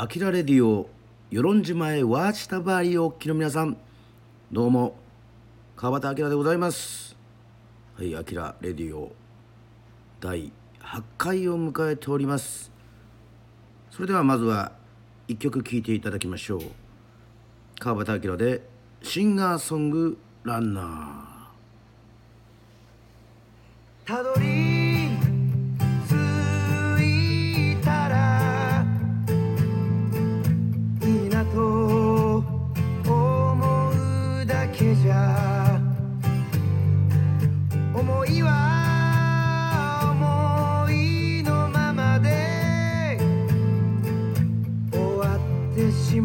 アキラレディオ与論島へワーチタバリおきの皆さん。どうも川端明でございます。はいアキラレディオ第8回を迎えております。それではまずは一曲聴いていただきましょう。川端明でシンガーソングランナー。たどり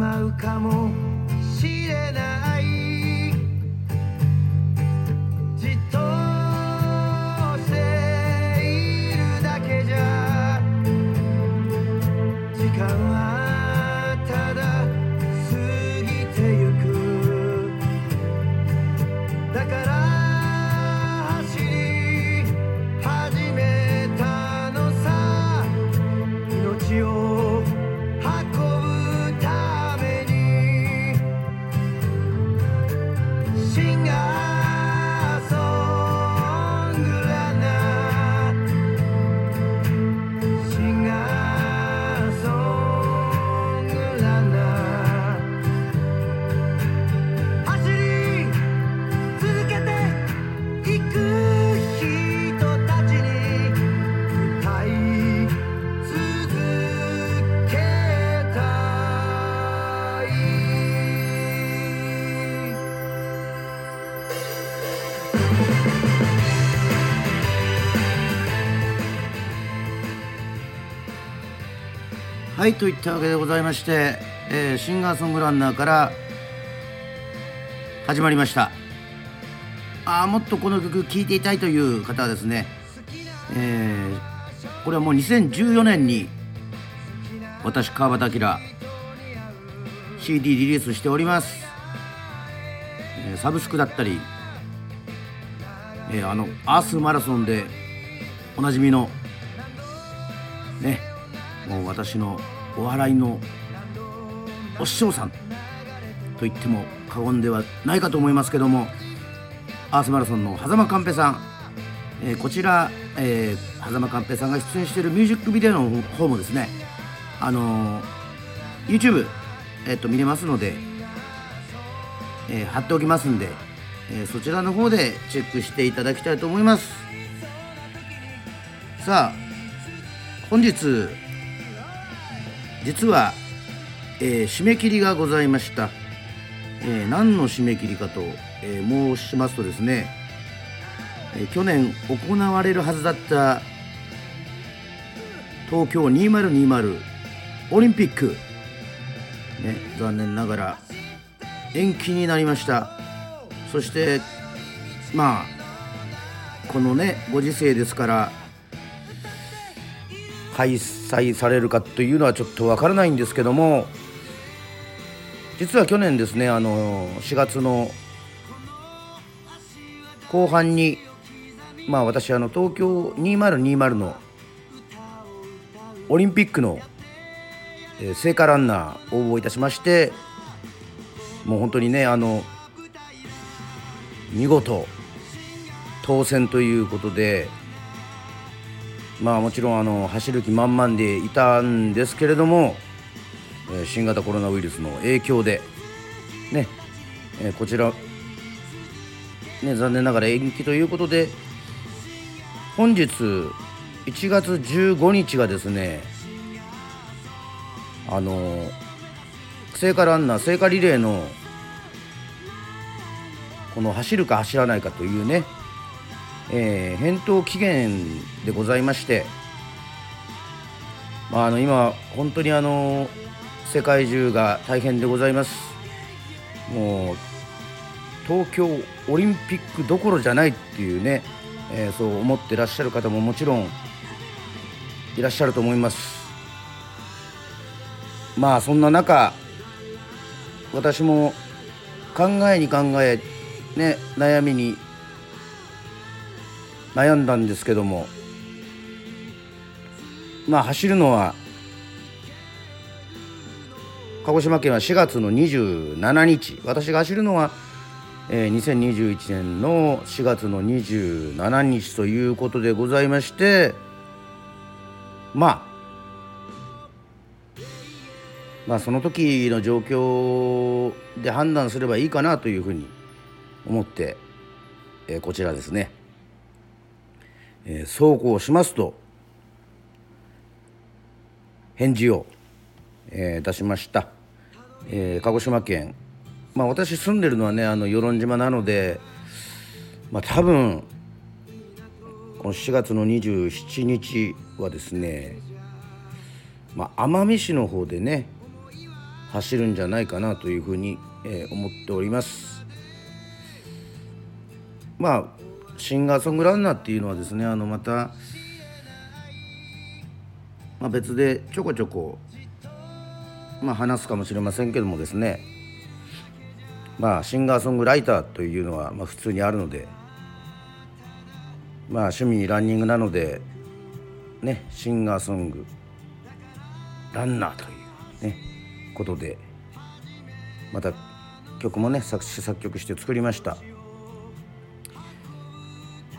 まうかもしれない。じっとしているだけじゃ時間ははいといったわけでございまして、えーシンガーソングランナーから始まりました。ああもっとこの曲聴いていたいという方はですね、えーこれはもう2014年に私川端明 CD リリースしております、えーサブスクだったり、えーあのアースマラソンでおなじみのもう私のお笑いのお師匠さんと言っても過言ではないかと思いますけどもアースマラソンの狭間寛平さん、えーこちら、えー、狭間寛平さんが出演しているミュージックビデオの方もですねあのー YouTube、えー、と見れますので、えー貼っておきますんで、えーそちらの方でチェックしていただきたいと思います。さあ本日実は、えー締め切りがございました、えー何の締め切りかと、えー申しますとですね、え去年行われるはずだった東京2020オリンピック、ね、残念ながら延期になりました。そしてまあこのねご時世ですから開催されるかというのはちょっとわからないんですけども実は去年ですねあの4月の後半にまあ私あの東京2020のオリンピックの、聖火ランナー応募いたしましてもう本当にねあの見事当選ということでまあもちろんあの走る気満々でいたんですけれども、え新型コロナウイルスの影響でね、えこちら、ね、残念ながら延期ということで本日1月15日がですねあの聖火ランナー聖火リレーのこの走るか走らないかというね、えー返答期限でございまして、まあ、あの今本当にあの世界中が大変でございます。もう東京オリンピックどころじゃないっていうね、えーそう思ってらっしゃる方ももちろんいらっしゃると思います。まあそんな中私も考えに考えね悩みに悩んだんですけども。まあ走るのは鹿児島県は4月の27日。私が走るのは、えー、2021年の4月の27日ということでございましてまあまあその時の状況で判断すればいいかなというふうに思って、えー、こちらですね、えー、走行しますと返事を、えー、出しました、えー、鹿児島県。まあ私住んでるのはねあの与論島なのでまあ多分この4月の27日はですねまあ奄美市の方でね走るんじゃないかなというふうに、えー、思っております。まあシンガーソングランナーっていうのはですねあのまた、まあ、別でちょこちょこ、まあ、話すかもしれませんけどもですねまあシンガーソングライターというのは、まあ、普通にあるのでまあ趣味ランニングなのでねシンガーソングランナーというねことでまた曲もね作詞作曲して作りました。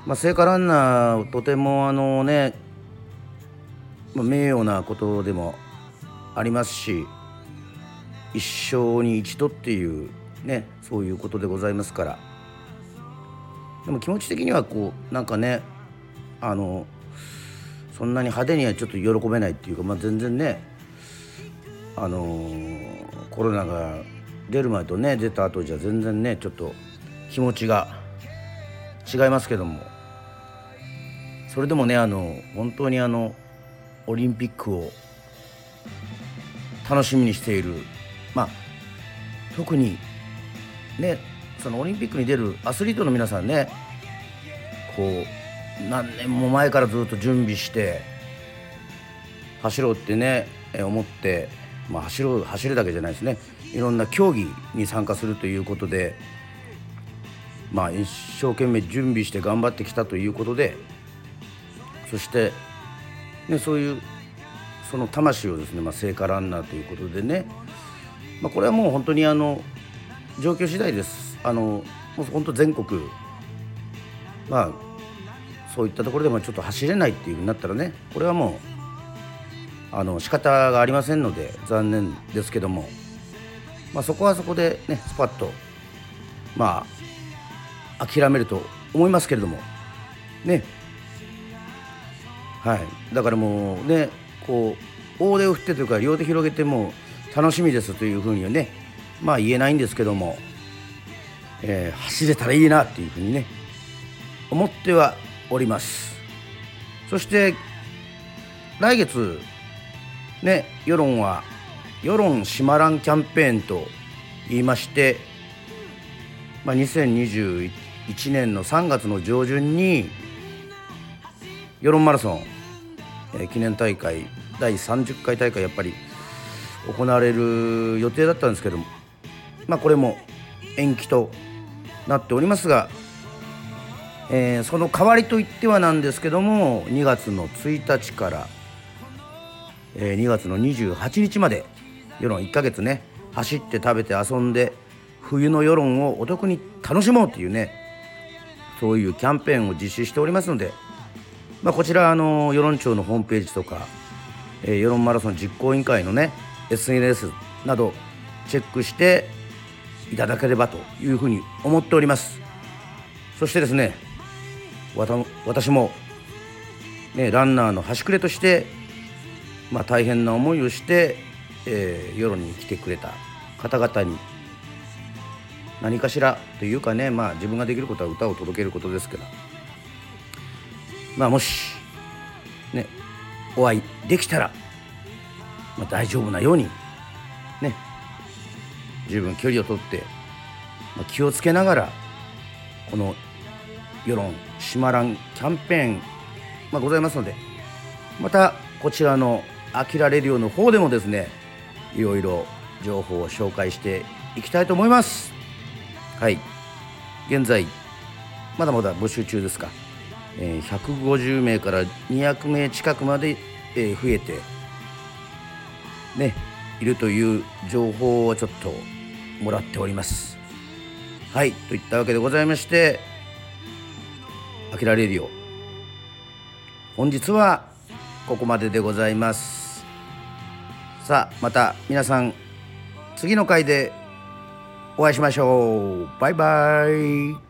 まあ聖火ランナーとてもあのね、まあ、名誉なことでもありますし一生に一度っていうねそういうことでございますから。でも気持ち的にはこうなんかねあのそんなに派手にはちょっと喜べないっていうか、まあ、全然ねあの、コロナが出る前とね出た後じゃ全然ねちょっと気持ちが違いますけども。それでもねあの本当にあのオリンピックを楽しみにしている。まあ特にねそのオリンピックに出るアスリートの皆さんねこう何年も前からずっと準備して走ろうってね思ってまあ、走る走るだけじゃないですね。いろんな競技に参加するということで、まあ、一生懸命準備して頑張ってきたということでそして、ね、そういうその魂をですね、まあ、聖火ランナーということでね、まあ、これはもう本当にあの状況次第です。あのもう本当全国まあそういったところでもちょっと走れないっていうふうになったらねこれはもうあの仕方がありませんので残念ですけども、まあ、そこはそこでねスパッとまあ諦めると思いますけれどもねはい。だからもうねこう大手を振ってというか両手広げても楽しみですというふうにはねまあ言えないんですけども、えー、走れたらいいなっていうふうにね思ってはおります。そして来月ね世論は世論閉まらんキャンペーンと言いまして、まあ、2021年の3月の上旬に世論マラソン、え、記念大会第30回大会やっぱり行われる予定だったんですけども、まあ、これも延期となっておりますが、えー、その代わりといってはなんですけども2月の1日からえー、2月の28日まで世論1ヶ月ね走って食べて遊んで冬の世論をお得に楽しもうというねそういうキャンペーンを実施しておりますので、まあ、こちらあの世論庁のホームページとか、えー、世論マラソン実行委員会のね SNS などチェックしていただければというふうに思っております。そしてですね私も、ね、ランナーの端くれとしてまあ、大変な思いをして、えー、世論に来てくれた方々に何かしらというかね、まあ、自分ができることは歌を届けることですけど、まあ、もし、ね、お会いできたら、まあ、大丈夫なように、ね、十分距離をとって、まあ、気をつけながらこの世論しまらんキャンペーン、まあ、ございますのでまたこちらのアキラレディオの方でもですねいろいろ情報を紹介していきたいと思います。はい。現在まだまだ募集中ですか、えー、150名から200名近くまで、え、増えてねいるという情報をちょっともらっております。はいといったわけでございまして「あきらレディオ」本日はここまででございます。さあまた皆さん次の回でお会いしましょう。バイバイ。